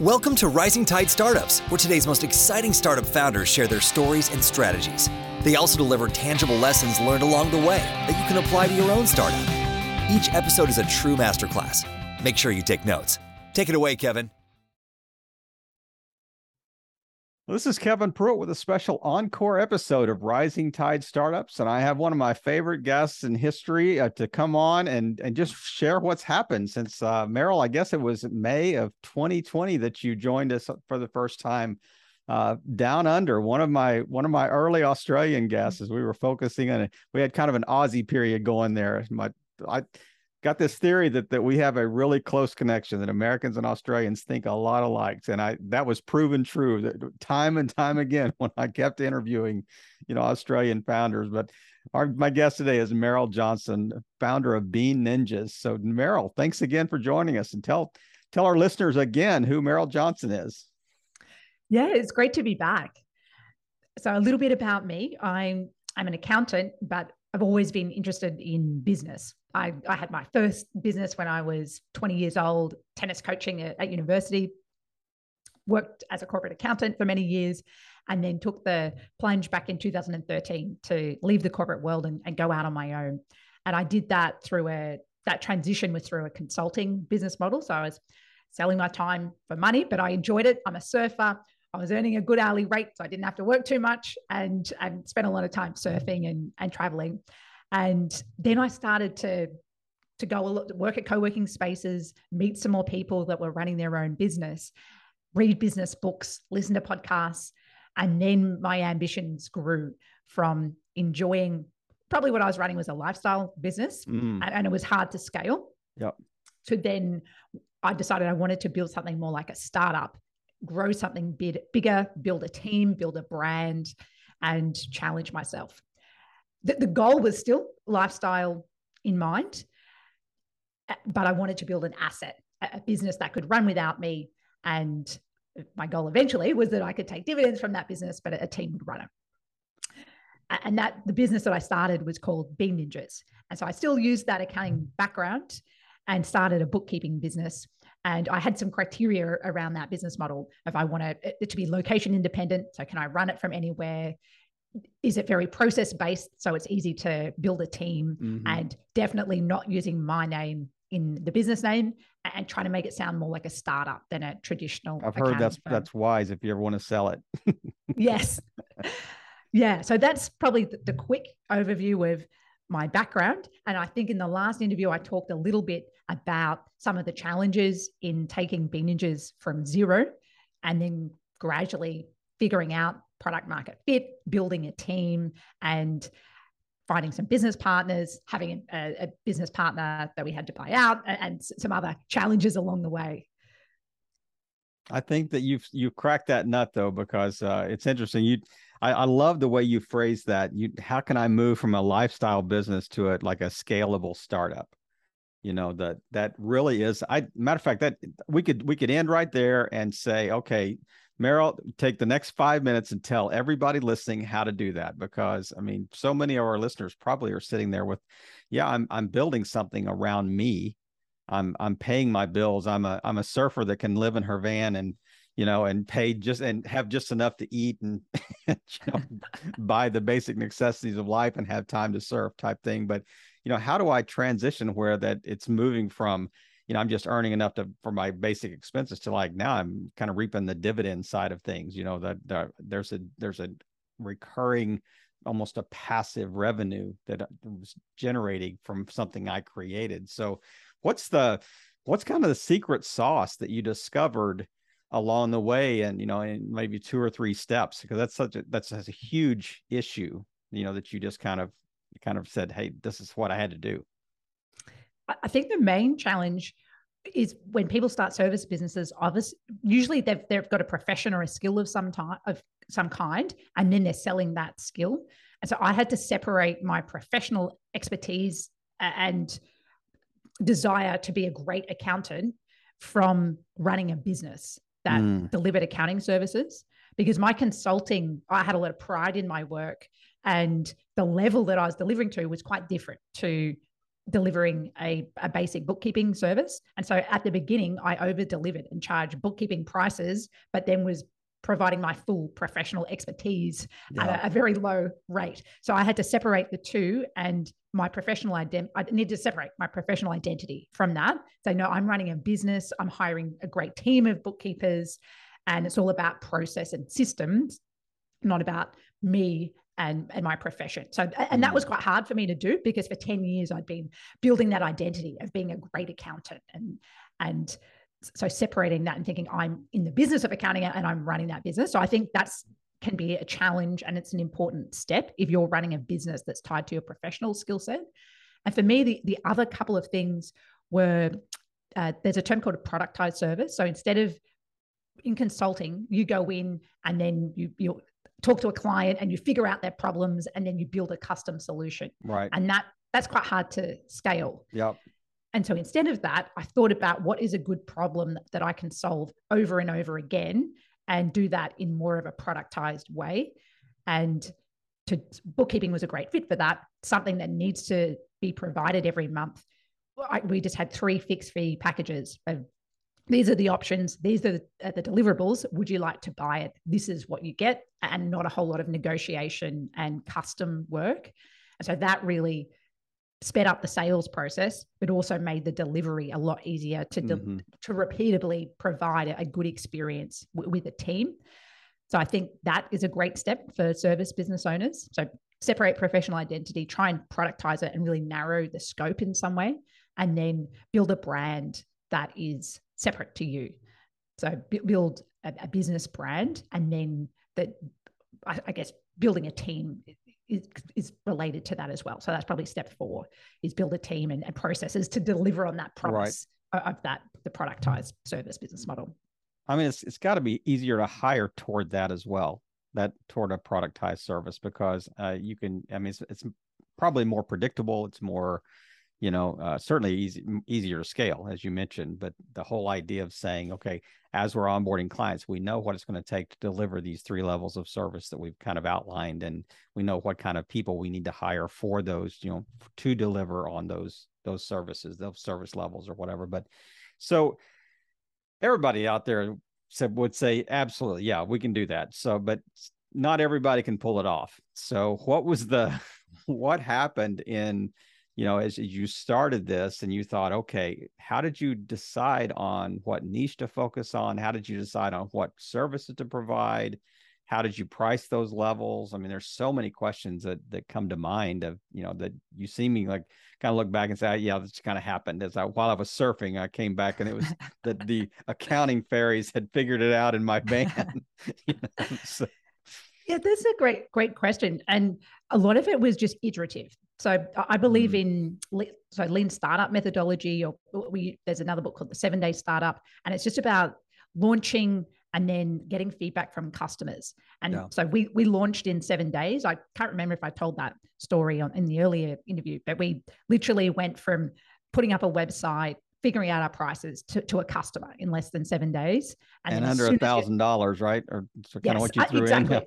Welcome to Rising Tide Startups, where today's most exciting startup founders share their stories and strategies. They also deliver tangible lessons learned along the way that you can apply to your own startup. Each episode is a true masterclass. Make sure you take notes. Take it away, Kevin. This is Kevin Pruitt with a special encore episode of Rising Tide Startups. And I have one of my favorite guests in history uh, to come on and, and just share what's happened since uh, Meryl, I guess it was May of 2020 that you joined us for the first time uh, down under one of my one of my early Australian guests as we were focusing on it. We had kind of an Aussie period going there. My I got this theory that that we have a really close connection that Americans and Australians think a lot alike, and I that was proven true that uh, time and time again when I kept interviewing, you know, Australian founders. But our my guest today is Meryl Johnson, founder of Bean Ninjas. So Meryl, thanks again for joining us, and tell tell our listeners again who Meryl Johnson is. Yeah, it's great to be back. So a little bit about me. I'm I'm an accountant, but I've always been interested in business. I, I had my first business when I was 20 years old, tennis coaching at, at university, worked as a corporate accountant for many years, and then took the plunge back in 2013 to leave the corporate world and, and go out on my own. And I did that through a, that transition was through a consulting business model. So I was selling my time for money, but I enjoyed it. I'm a surfer. I was earning a good hourly rate, so I didn't have to work too much and, and spent a lot of time surfing and, and traveling. And then I started to to go work at co-working spaces, meet some more people that were running their own business, read business books, listen to podcasts, and then my ambitions grew from enjoying probably what I was running was a lifestyle business, mm. and, and, it was hard to scale. Yep. So then I decided I wanted to build something more like a startup, grow something big, bigger, build a team, build a brand, and challenge myself the, the goal was still lifestyle in mind, uh, but I wanted to build an asset, a business that could run without me. And my goal eventually was that I could take dividends from that business, but a team would run it. And that the business that I started was called Bean Ninjas. And so I still used that accounting background and started a bookkeeping business. And I had some criteria around that business model. If I want it to be location independent, so can I run it from anywhere? Is it very process based so it's easy to build a team mm-hmm. and definitely not using my name in the business name and trying to make it sound more like a startup than a traditional i've heard that's firm. that's wise if you ever want to sell it yes yeah so that's probably the, the quick overview of my background and i think in the last interview i talked a little bit about some of the challenges in taking bean from zero and then gradually figuring out product market fit, building a team, and finding some business partners, having a, a business partner that we had to buy out, and, some other challenges along the way. I think that you've you've cracked that nut though, because uh, it's interesting. You, I, I love the way you phrase that. You, how can I move from a lifestyle business to a like a scalable startup? You know that that really is. I matter of fact that we could we could end right there and say, okay, Meryl, take the next five minutes and tell everybody listening how to do that because I mean, so many of our listeners probably are sitting there with, yeah, I'm I'm building something around me. I'm I'm paying my bills. I'm a I'm a surfer that can live in her van and you know and pay just and have just enough to eat and you know, buy the basic necessities of life and have time to surf type thing. But you know, how do I transition where that it's moving from you know, I'm just earning enough to for my basic expenses to like now I'm kind of reaping the dividend side of things. You know, that the, there's a there's a recurring almost a passive revenue uh, that was generating from something I created. So what's the what's kind of the secret sauce that you discovered along the way and you know in maybe two or three steps because that's such a that's, that's a huge issue you know that you just kind of kind of said hey this is what i had to do I think the main challenge is when people start service businesses obviously usually they've, they've got a profession or a skill of some type of some kind and then they're selling that skill and so i had to separate my professional expertise and desire to be a great accountant from running a business that mm. delivered accounting services because my consulting i had a lot of pride in my work and the level that i was delivering to was quite different to delivering a, a basic bookkeeping service. And so at the beginning, I over delivered and charged bookkeeping prices, but then was providing my full professional expertise yeah. at a, a, very low rate. So I had to separate the two and my professional identity. I need to separate my professional identity from that. So no, I'm running a business. I'm hiring a great team of bookkeepers, and it's all about process and systems, not about me and and my profession. So and that was mm. quite hard for me to do because for 10 years I'd been building that identity of being a great accountant and and so separating that and thinking I'm in the business of accounting and I'm running that business. So I think that's can be a challenge and it's an important step if you're running a business that's tied to your professional skill set. And for me, the, the other couple of things were uh, there's a term called a productized service. So instead of in consulting, you go in and then you you talk to a client and you figure out their problems and then you build a custom solution. Right. And that that's quite hard to scale. Yep. And so instead of that, I thought about what is a good problem that, I can solve over and over again and do that in more of a productized way. And to bookkeeping was a great fit for that, something that needs to be provided every month. I, we just had three fixed fee packages of these are the options. These are the, uh, the, deliverables. Would you like to buy it? This is what you get and not a whole lot of negotiation and custom work. And so that really sped up the sales process but also made the delivery a lot easier to de- mm-hmm. to repeatably provide a good experience w- with a team. So i think that is a great step for service business owners. So separate professional identity try and productize it and really narrow the scope in some way and then build a brand that is separate to you. So build a, a business brand, and then that I, I guess building a team is, is related to that as well. So that's probably step four: is build a team and, and processes to deliver on that promise right. of that the productized service business model. I mean, it's it's got to be easier to hire toward that as well, that toward a productized service because uh, you can. I mean, it's, it's probably more predictable. It's more you know, uh, certainly easy, easier to scale, as you mentioned. But the whole idea of saying, okay, as we're onboarding clients, we know what it's going to take to deliver these three levels of service that we've kind of outlined, and we know what kind of people we need to hire for those, you know, to deliver on those those services, those service levels, or whatever. But so everybody out there said would say, absolutely, yeah, we can do that. So, but not everybody can pull it off. So, what was the what happened in you know, as, you started this and you thought, okay, how did you decide on what niche to focus on? How did you decide on what services to provide? How did you price those levels? I mean, there's so many questions that that come to mind of, you know, that you see me like kind of look back and say, ah, yeah, this kind of happened. As I while I was surfing, I came back and it was that the accounting fairies had figured it out in my van. you know, so. Yeah, that's a great, great question. And a lot of it was just iterative. So I believe mm. in so lean startup methodology, or we there's another book called the Seven Day Startup, and it's just about launching and then getting feedback from customers. And yeah. so we we launched in seven days. I can't remember if I told that story on in the earlier interview, but we literally went from putting up a website, figuring out our prices to, to a customer in less than seven days, and, and under a thousand dollars, right? Or so kind yes, of what you uh, threw exactly. in.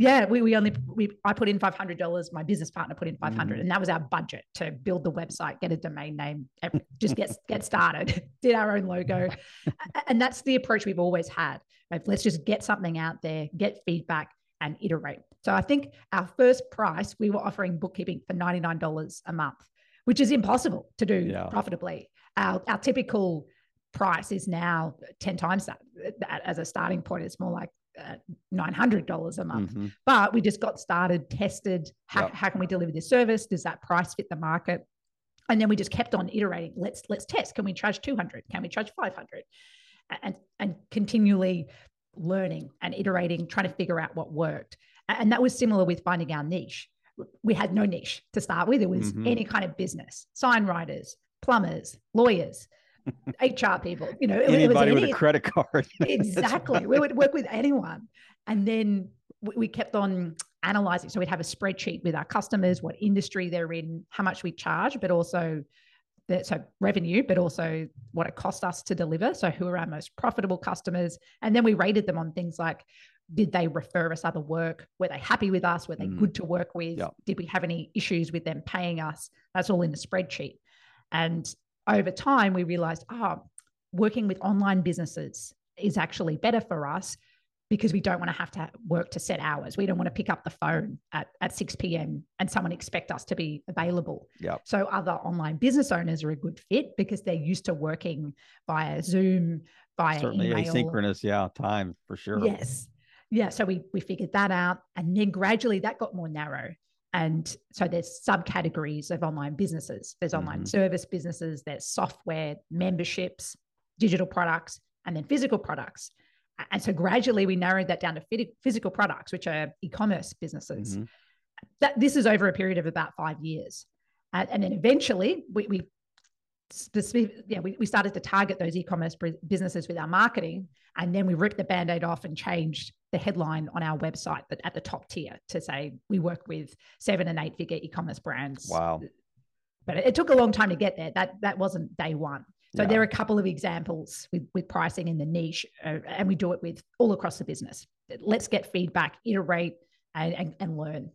Yeah, we, we only we I put in five hundred dollars. My business partner put in five hundred, mm. and that was our budget to build the website, get a domain name, just get get started. Did our own logo, and that's the approach we've always had. Right? Let's just get something out there, get feedback, and iterate. So I think our first price we were offering bookkeeping for ninety nine dollars a month, which is impossible to do yeah. profitably. Our our typical price is now 10 times that as a starting point it's more like $900 a month. Mm-hmm. But we just got started, tested how, yep. how can we deliver this service? Does that price fit the market? And then we just kept on iterating. Let's let's test. Can we charge 200? Can we charge 500? And and continually learning and iterating, trying to figure out what worked. And that was similar with finding our niche. We had no niche to start with. It was mm-hmm. any kind of business, sign writers, plumbers, lawyers, HR people, you know, anybody with a credit card. exactly. we would work with anyone. And then we kept on analyzing. So we'd have a spreadsheet with our customers, what industry they're in, how much we charge, but also the, so revenue, but also what it cost us to deliver. So who are our most profitable customers? And then we rated them on things like did they refer us other work? Were they happy with us? Were they mm. good to work with? Yep. Did we have any issues with them paying us? That's all in the spreadsheet. And over time, we realized, oh, working with online businesses is actually better for us because we don't want to have to work to set hours. We don't want to pick up the phone at, at 6 p.m. and someone expect us to be available. Yep. So other online business owners are a good fit because they're used to working via Zoom, via Certainly email. asynchronous, yeah, time for sure. Yes. Yeah. So we we figured that out. And then gradually that got more narrow. And so there's subcategories of online businesses. There's online Mhm. service businesses, there's software, memberships, digital products, and then physical products. And so gradually we narrowed that down to physical products, which are e-commerce businesses. Mhm. That this is over a period of about five years. And, and then eventually we, we specific, yeah, we, we started to target those e-commerce businesses with our marketing. And then we ripped the band-aid off and changed the headline on our website that at the top tier to say we work with seven and eight figure e-commerce brands. Wow. But it, it took a long time to get there. That that wasn't day one. So Yeah. there are a couple of examples with, with pricing in the niche, uh, and we do it with all across the business. Let's get feedback, iterate, and, and, and learn.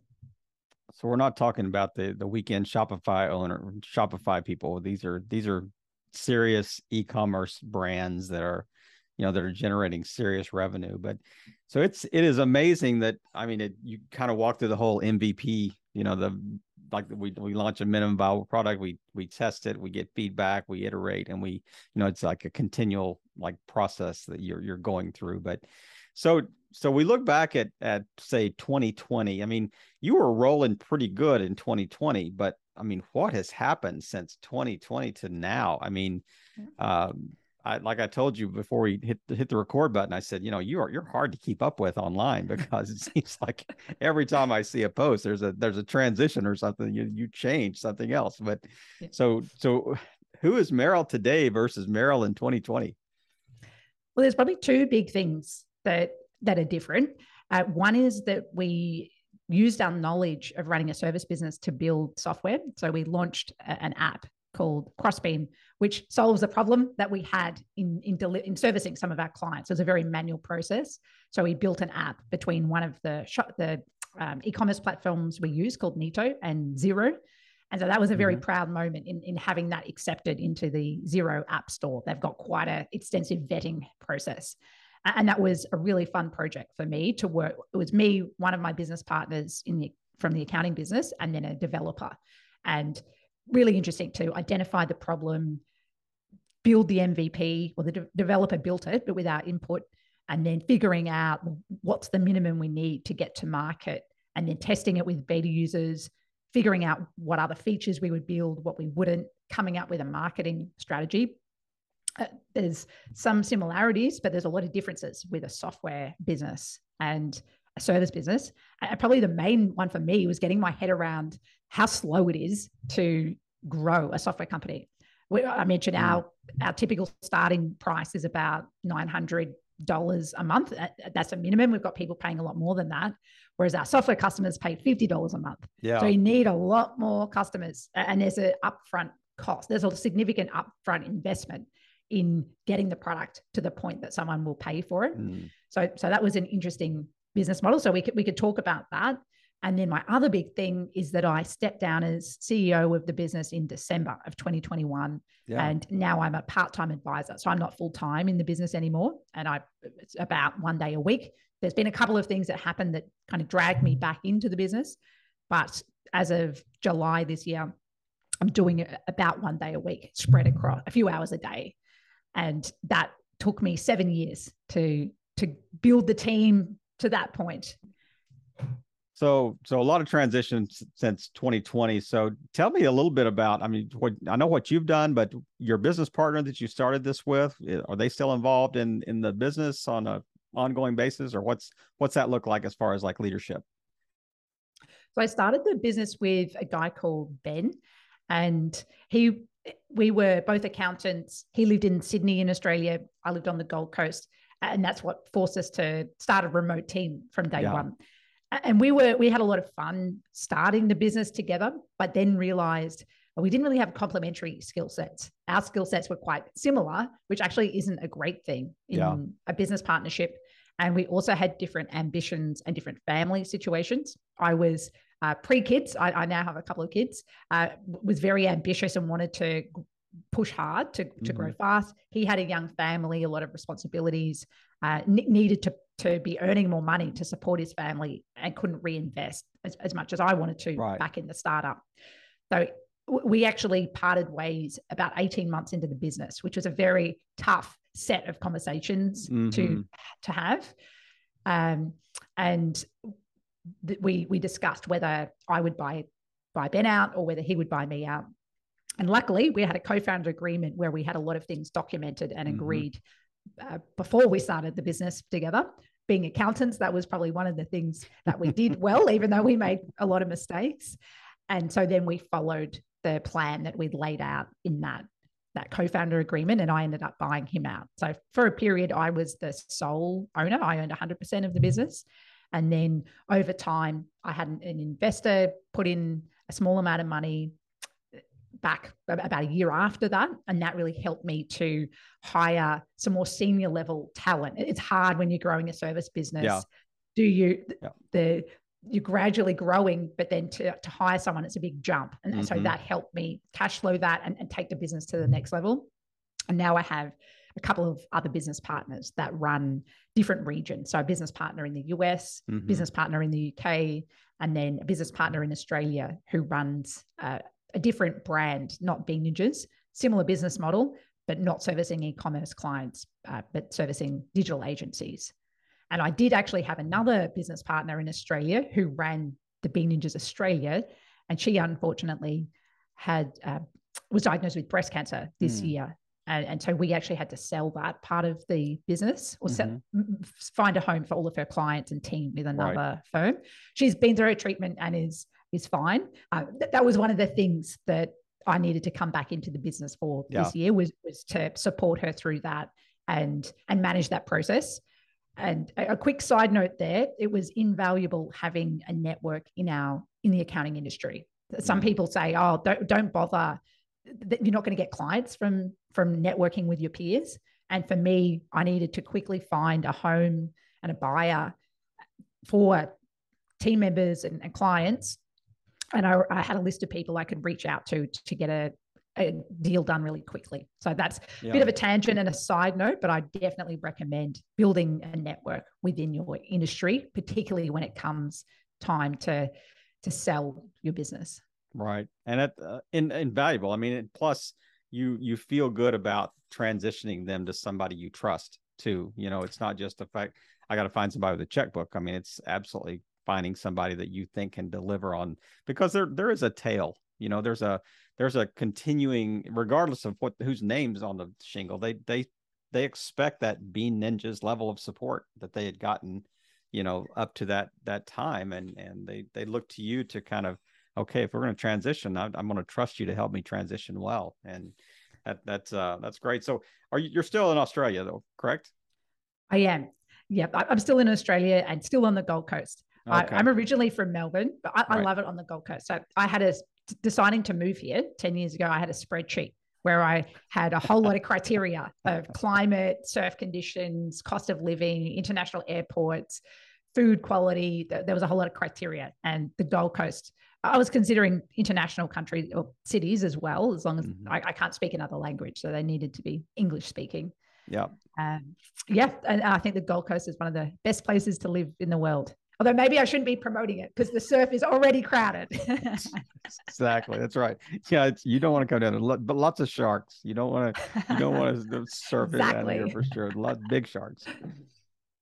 So we're not talking about the the weekend Shopify owner, Shopify people. These are these are serious e-commerce brands that are, you know, that are generating serious revenue. But so it's it is amazing that I mean, it you kind of walk through the whole MVP. You know, the like we we launch a minimum viable product, we we test it, we get feedback, we iterate, and we you know it's like a continual like process that you're you're going through. But so so we look back at at say 2020. I mean, you were rolling pretty good in 2020, but I mean, what has happened since 2020 to now? I mean, um, I like I told you before we hit the, hit the record button, I said, you know, you are you're hard to keep up with online because it seems like every time I see a post, there's a there's a transition or something. You you change something else. But Yeah. so so who is Meryl today versus Meryl in 2020? Well, there's probably two big things that that are different. Uh, one is that we used our knowledge of running a service business to build software. So we launched a- an app called Crossbeam, which solves a problem that we had in in, deli- in servicing some of our clients. It was a very manual process. So we built an app between one of the shop, the um, e-commerce platforms we use called Neto and Xero. And so that was a very Mhm. proud moment in, in having that accepted into the Xero App Store. They've got quite a extensive vetting process. And that was a really fun project for me to work. It was me, one of my business partners in the from the accounting business, and then a developer. And really interesting to identify the problem, build the MVP, or the de- developer built it, but with our input, and then figuring out what's the minimum we need to get to market, and then testing it with beta users, figuring out what other features we would build, what we wouldn't, coming up with a marketing strategy. Uh, there's some similarities, but there's a lot of differences with a software business and a service business. And probably the main one for me was getting my head around how slow it is to grow a software company. We, I mentioned Mm. our our typical starting price is about nine hundred dollars a month. That's a minimum. We've got people paying a lot more than that, whereas our software customers pay fifty dollars a month. Yeah. So you need a lot more customers, and there's an upfront cost. There's a significant upfront investment in getting the product to the point that someone will pay for it. Mm. So, so that was an interesting business model. So we could we could talk about that. And then my other big thing is that I stepped down as CEO of the business in December of 2021, Yeah. and now I'm a part-time advisor. So I'm not full-time in the business anymore, and I it's about one day a week. There's been a couple of things that happened that kind of dragged me back into the business, but as of July this year, I'm doing it about one day a week, spread across a few hours a day, and that took me seven years to to build the team to that point. So, so a lot of transitions since 2020. So, tell me a little bit about. I mean, what I know what you've done, but your business partner that you started this with, are they still involved in in the business on a ongoing basis, or what's what's that look like as far as like leadership? So I started the business with a guy called Ben, and he we were both accountants. He lived in Sydney in Australia. I lived on the Gold Coast, and that's what forced us to start a remote team from day Yeah. one. And we were we had a lot of fun starting the business together, but then realized we didn't really have complementary skill sets. Our skill sets were quite similar, which actually isn't a great thing in Yeah. a business partnership. And we also had different ambitions and different family situations. I was uh, pre kids, I, I, now have a couple of kids, uh, was very ambitious and wanted to push hard to, to mm-hmm. grow fast. He had a young family, a lot of responsibilities, uh, needed to, to be earning more money to support his family and couldn't reinvest as, as much as I wanted to right. back in the startup. So we actually parted ways about 18 months into the business, which was a very tough set of conversations mm-hmm. to to have. Um, and th- we we discussed whether I would buy buy Ben out or whether he would buy me out. And luckily, we had a co-founder agreement where we had a lot of things documented and mm-hmm. agreed uh, before we started the business together. Being accountants, that was probably one of the things that we did well, even though we made a lot of mistakes. And so then we followed the plan that we'd laid out in that that co-founder agreement and I ended up buying him out. So for a period I was the sole owner. I owned 100% of the business. And then over time I had an, an investor put in a small amount of money back about a year after that and that really helped me to hire some more senior level talent it's hard when you're growing a service business yeah. do you yeah. the you're gradually growing, but then to, to hire someone, it's a big jump. And mm-hmm. so that helped me cash flow that and, and take the business to the next level. And now I have a couple of other business partners that run different regions. So a business partner in the US, mm-hmm. business partner in the UK, and then a business partner in Australia who runs uh, a different brand, not Bean Ninjas, similar business model, but not servicing e-commerce clients, uh, but servicing digital agencies. And I did actually have another business partner in Australia who ran the Bean Ninjas Australia, and she unfortunately had uh, was diagnosed with breast cancer this mm. year. And, and, so we actually had to sell that part of the business or mm-hmm. sell, find a home for all of her clients and team with another right. firm. She's been through a treatment and is is fine. Uh, th- that was one of the things that I needed to come back into the business for yeah. this year was was to support her through that and and manage that process. And a quick side note there, it was invaluable having a network in our in the accounting industry. Some mm. people say, "Oh, don't don't bother. You're not going to get clients from from networking with your peers." And for me, I needed to quickly find a home and a buyer for team members and, and clients. And I, I, had a list of people I could reach out to to get a, a deal done really quickly. So that's yeah. a bit of a tangent and a side note, but I definitely recommend building a network within your industry, particularly when it comes time to to sell your business. Right, and it uh, in, invaluable. I mean, plus you you feel good about transitioning them to somebody you trust too. You know, it's not just the fact I got to find somebody with a checkbook. I mean, it's absolutely finding somebody that you think can deliver on because there there is a tail. You know, there's a there's a continuing, regardless of what whose name's on the shingle, they they they expect that Bean Ninjas level of support that they had gotten, you know, up to that that time, and and they they look to you to kind of okay, if we're going to transition, I'm, I'm going to trust you to help me transition well, and that that's uh that's great. So are you you're still in Australia though, correct? I am. Yeah, I'm still in Australia and still on the Gold Coast. Okay. I, am originally from Melbourne, but I, right. I, love it on the Gold Coast. So I had a deciding to move here 10 years ago, I had a spreadsheet where I had a whole lot of criteria of climate, surf conditions, cost of living, international airports, food quality. There was a whole lot of criteria. And the Gold Coast, I was considering international countries or cities as well, as long as mm-hmm. I, I, can't speak another language. So they needed to be English speaking. Yeah. Um, yeah. And I think the Gold Coast is one of the best places to live in the world. Although maybe I shouldn't be promoting it because the surf is already crowded. exactly, that's right. Yeah, you don't want to go down, there, but lots of sharks. You don't want to. You don't want to surf exactly. it down here for sure. Lot big sharks,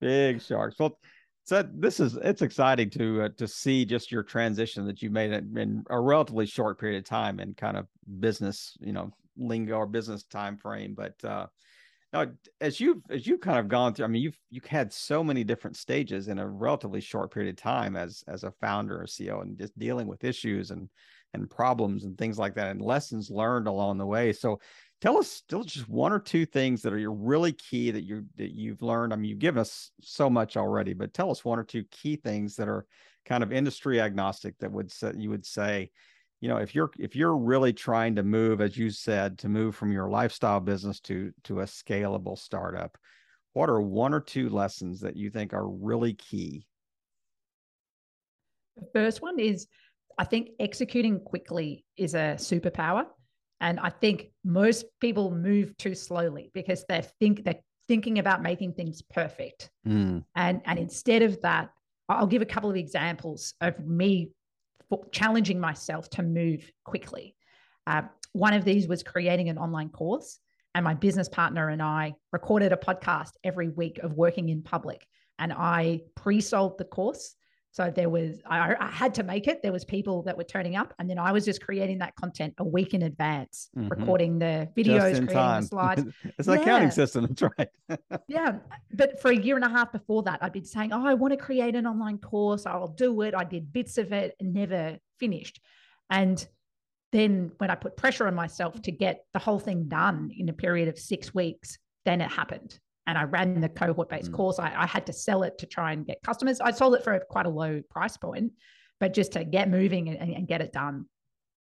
big sharks. Well, so this is it's exciting to uh, to see just your transition that you made in a relatively short period of time and kind of business, you know, lingo or business time frame. But uh, now, as you've as you've kind of gone through, I mean, you've you've had so many different stages in a relatively short period of time as as a founder or CEO, and just dealing with issues and and problems and things like that, and lessons learned along the way. So, tell us still just one or two things that are really key that you that you've learned. I mean, you've given us so much already, but tell us one or two key things that are kind of industry agnostic that would say you would say you know if you're if you're really trying to move as you said to move from your lifestyle business to to a scalable startup what are one or two lessons that you think are really key? The first one is I think executing quickly is a superpower. And I think most people move too slowly because they think they're thinking about making things perfect. Mm. And, and instead of that, I'll give a couple of examples of me challenging myself to move quickly. Uh, one of these was creating an online course, and my business partner and I recorded a podcast every week of working in public. And I pre sold the course so there was, I, I, had to make it. There was people that were turning up, and then I was just creating that content a week in advance, mm-hmm. recording the videos, creating time. the slides. it's an yeah. accounting system. That's right. yeah, but for a year and a half before that, I'd been saying, "Oh, I want to create an online course. I'll do it." I did bits of it and never finished. And then when I put pressure on myself to get the whole thing done in a period of six weeks, then it happened and I ran the cohort based mm. course. I, I, had to sell it to try and get customers. I sold it for quite a low price point, but just to get moving and, and get it done.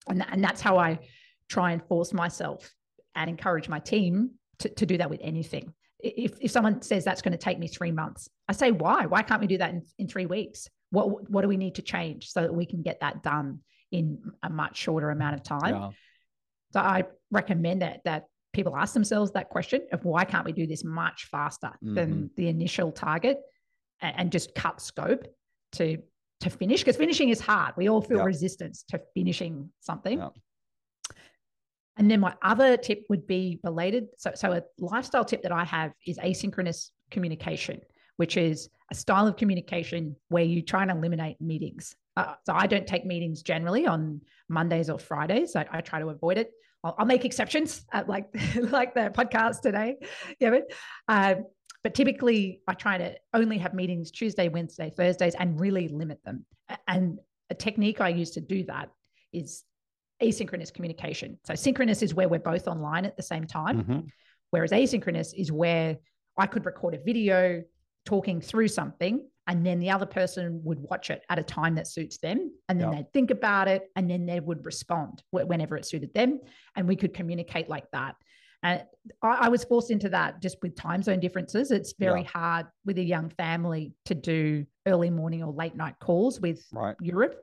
And, and that's how I try and force myself and encourage my team to, to do that with anything. If, if someone says that's going to take me three months, I say, why? Why can't we do that in, in three weeks? What, what do we need to change so that we can get that done in a much shorter amount of time? Yeah. So I recommend that, that people ask themselves that question of why can't we do this much faster mm-hmm. than the initial target and, and, just cut scope to to finish? Because finishing is hard. We all feel yep. resistance to finishing something. Yep. and then my other tip would be related so, so a lifestyle tip that i have is asynchronous communication which is a style of communication where you try and eliminate meetings. Uh, so i don't take meetings generally on mondays or fridays. I, I try to avoid it I'll, I'll make exceptions, uh, like like the podcast today, Kevin. Um, but typically, I try to only have meetings Tuesday, Wednesday, Thursdays, and really limit them. And a technique I use to do that is asynchronous communication. So synchronous is where we're both online at the same time, mm-hmm. whereas asynchronous is where I could record a video talking through something and then the other person would watch it at a time that suits them and then yep. they'd think about it and then they would respond whenever it suited them and we could communicate like that and I, I was forced into that just with time zone differences it's very hard with a young family to do early morning or late night calls with right. europe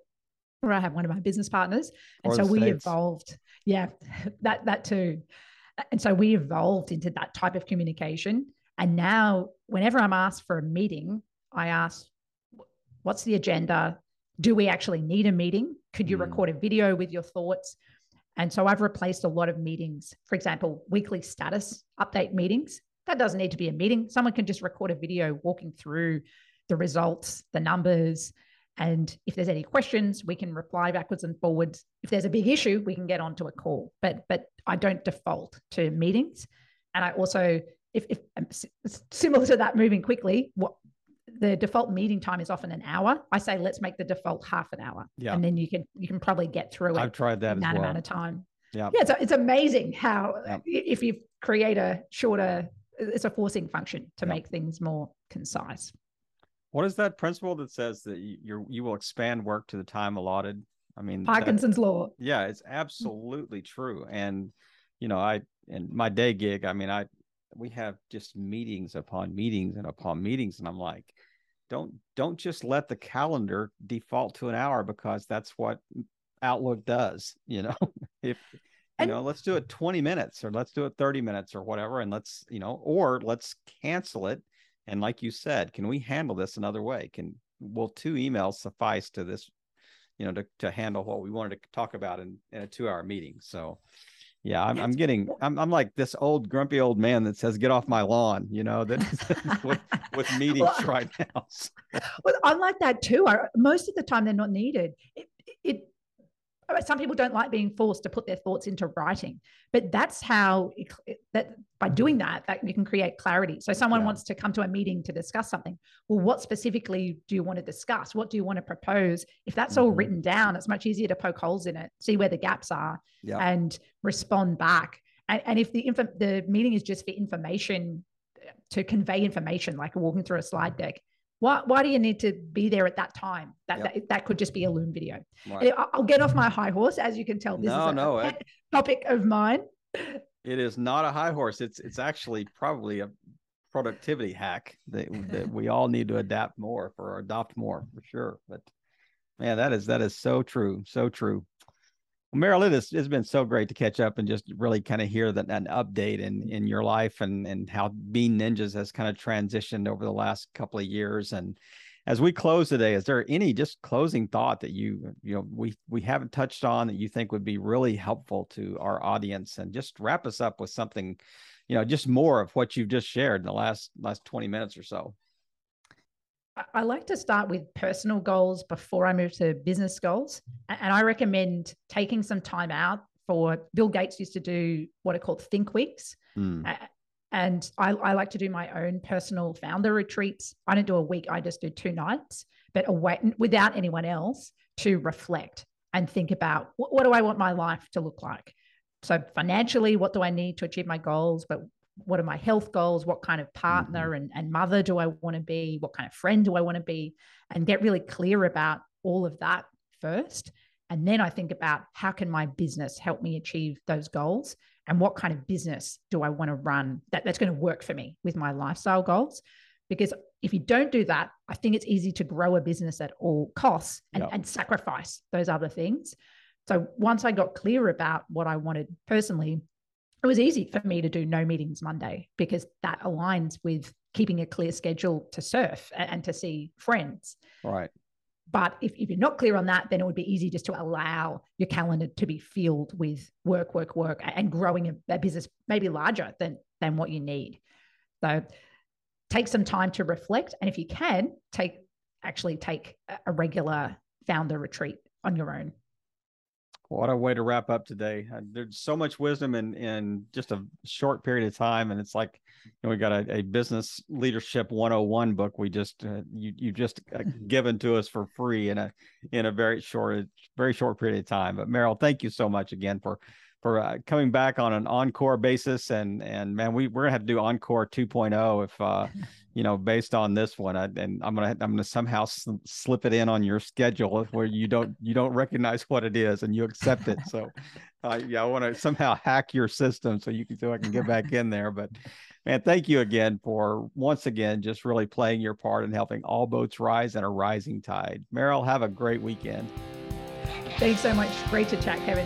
where i have one of my business partners and or so we States. evolved yeah that that too and so we evolved into that type of communication and now whenever i'm asked for a meeting I asked, what's the agenda? Do we actually need a meeting? Could you mm. record a video with your thoughts? And so I've replaced a lot of meetings. For example, weekly status update meetings. That doesn't need to be a meeting. Someone can just record a video walking through the results, the numbers. And if there's any questions, we can reply backwards and forwards. If there's a big issue, we can get onto a call. But but I don't default to meetings. And I also, if, if similar to that moving quickly, what the default meeting time is often an hour. I say let's make the default half an hour. Yeah. And then you can you can probably get through it. I've tried that in that well. amount of time. Yeah. Yeah. So it's amazing how if you create a shorter, it's a forcing function to make things more concise. What is that principle that says that you you will expand work to the time allotted? I mean, Parkinson's that, law. Yeah, it's absolutely true. And you know, I and my day gig, I mean, I we have just meetings upon meetings and upon meetings, and I'm like, don't don't just let the calendar default to an hour because that's what outlook does you know? If you and, know let's do it 20 minutes or let's do it 30 minutes or whatever and let's you know or let's cancel it. And like you said can we handle this another way? Can will two emails suffice to this you know to, to handle what we wanted to talk about in, in a two hour meeting? So yeah, I'm, I'm getting, I'm, I'm like this old grumpy old man that says, "Get off my lawn," you know, that with, with meetings well, right now. well, I'm like that too. I, most of the time, they're not needed. It, some people don't like being forced to put their thoughts into writing, but that's how it, that by doing that, that you can create clarity. So someone yeah. wants to come to a meeting to discuss something. Well, what specifically do you want to discuss? What do you want to propose? If that's mm-hmm. all written down, it's much easier to poke holes in it, see where the gaps are, yeah. and respond back. And, and if the info, the meeting is just for information to convey information, like walking through a slide deck, why, why do you need to be there at that time? That, yep. that, that, could just be a Loom video. Right. I'll get off my high horse. As you can tell, this no, is a, no, a topic of mine. It is not a high horse. It's it's actually probably a productivity hack that, that we all need to adapt more for or adopt more for sure. But man, that is that is so true, so true. Well, Meryl, it has, it's been so great to catch up and just really kind of hear that an update in in your life and and how Bean Ninjas has kind of transitioned over the last couple of years. And as we close today, is there any just closing thought that you you know we we haven't touched on that you think would be really helpful to our audience? And just wrap us up with something, you know, just more of what you've just shared in the last last twenty minutes or so. I like to start with personal goals before I move to business goals. And I recommend taking some time out for Bill Gates used to do what are called think weeks. Mm. And I, I, like to do my own personal founder retreats. I don't do a week, I just do two nights, but away without anyone else to reflect and think about what, what do I want my life to look like? So financially, what do I need to achieve my goals? But what are my health goals? What kind of partner mm-hmm. and, and mother do i want to be? What kind of friend do i want to be? And get really clear about all of that first. And then i think about how can my business help me achieve those goals? And what kind of business do i want to run that, that's going to work for me with my lifestyle goals? Because if you don't do that i think it's easy to grow a business at all costs and, yep. and sacrifice those other things. So once i got clear about what i wanted personally it was easy for me to do no meetings Monday because that aligns with keeping a clear schedule to surf and, to see friends. Right. But if, if you're not clear on that, then it would be easy just to allow your calendar to be filled with work, work, work, and growing a, a business maybe larger than than what you need. So take some time to reflect, and if you can, take actually take a regular founder retreat on your own. What a way to wrap up today. Uh, there's so much wisdom in in just a short period of time, and it's like you know, we got a, a business leadership 101 book we just uh, you you just uh, given to us for free in a in a very short very short period of time. But Meryl, thank you so much again for for uh, coming back on an encore basis and and man we we're gonna have to do encore 2.0 if uh you know based on this one I, and i'm gonna i'm gonna somehow sl- slip it in on your schedule where you don't you don't recognize what it is and you accept it. So uh, yeah i want to somehow hack your system so you can so i can get back in there but man thank you again for once again just really playing your part in helping all boats rise and a rising tide. Meryl, have a great weekend. Thanks so much. Great to chat kevin